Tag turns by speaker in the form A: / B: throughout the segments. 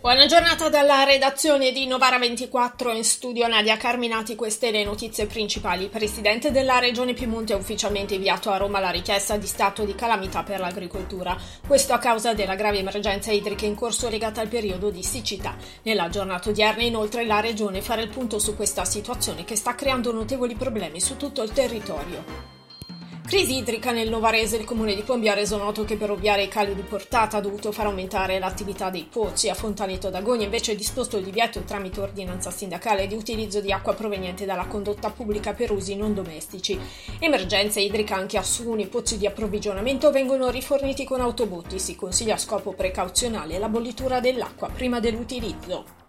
A: Buona giornata dalla redazione di Novara 24 in studio Nadia Carminati, queste le notizie principali. Il presidente della regione Piemonte ha ufficialmente inviato a Roma la richiesta di stato di calamità per l'agricoltura, questo a causa della grave emergenza idrica in corso legata al periodo di siccità. Nella giornata odierna inoltre la regione farà il punto su questa situazione che sta creando notevoli problemi su tutto il territorio. Crisi idrica nel Novarese, il comune di Pombia ha reso noto che per ovviare ai cali di portata ha dovuto far aumentare l'attività dei pozzi. A Fontaneto d'Agonia invece ha disposto il divieto tramite ordinanza sindacale di utilizzo di acqua proveniente dalla condotta pubblica per usi non domestici. Emergenza idrica anche a Suni, pozzi di approvvigionamento vengono riforniti con autobotti. Si consiglia a scopo precauzionale la bollitura dell'acqua prima dell'utilizzo.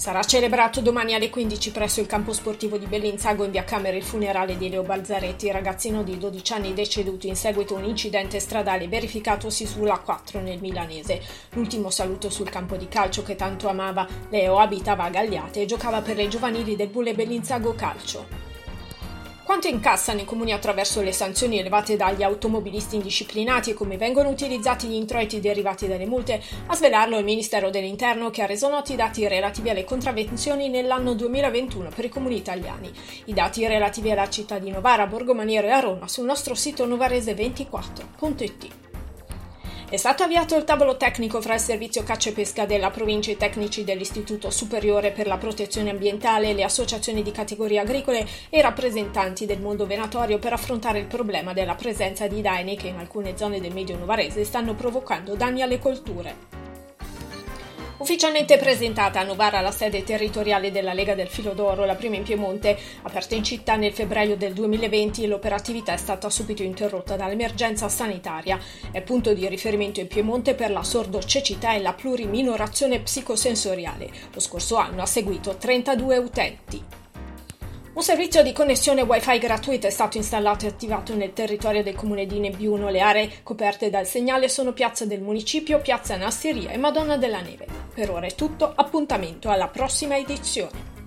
A: Sarà celebrato domani alle 15 presso il campo sportivo di Bellinzago in via Camera il funerale di Leo Balzaretti, ragazzino di 12 anni deceduto in seguito a un incidente stradale verificatosi sulla 4 nel Milanese. L'ultimo saluto sul campo di calcio che tanto amava. Leo abitava a Gagliate e giocava per le giovanili del Bulle Bellinzago Calcio. Quanto incassano i comuni attraverso le sanzioni elevate dagli automobilisti indisciplinati e come vengono utilizzati gli introiti derivati dalle multe? A svelarlo il Ministero dell'Interno che ha reso noti i dati relativi alle contravvenzioni nell'anno 2021 per i comuni italiani. I dati relativi alla città di Novara, Borgomaniero e a Roma sul nostro sito novarese24.it. È stato avviato il tavolo tecnico fra il Servizio Caccia e Pesca della provincia e i tecnici dell'Istituto Superiore per la Protezione Ambientale, le associazioni di categorie agricole e i rappresentanti del mondo venatorio per affrontare il problema della presenza di daini che in alcune zone del medio novarese stanno provocando danni alle colture. Ufficialmente presentata a Novara la sede territoriale della Lega del Filo d'Oro, la prima in Piemonte, aperta in città nel febbraio del 2020, l'operatività è stata subito interrotta dall'emergenza sanitaria. È punto di riferimento in Piemonte per la sordocecità e la pluriminorazione psicosensoriale. Lo scorso anno ha seguito 32 utenti. Un servizio di connessione wifi gratuito è stato installato e attivato nel territorio del comune di Nebbiuno. Le aree coperte dal segnale sono Piazza del Municipio, Piazza Nasteria e Madonna della Neve. Per ora è tutto, appuntamento alla prossima edizione.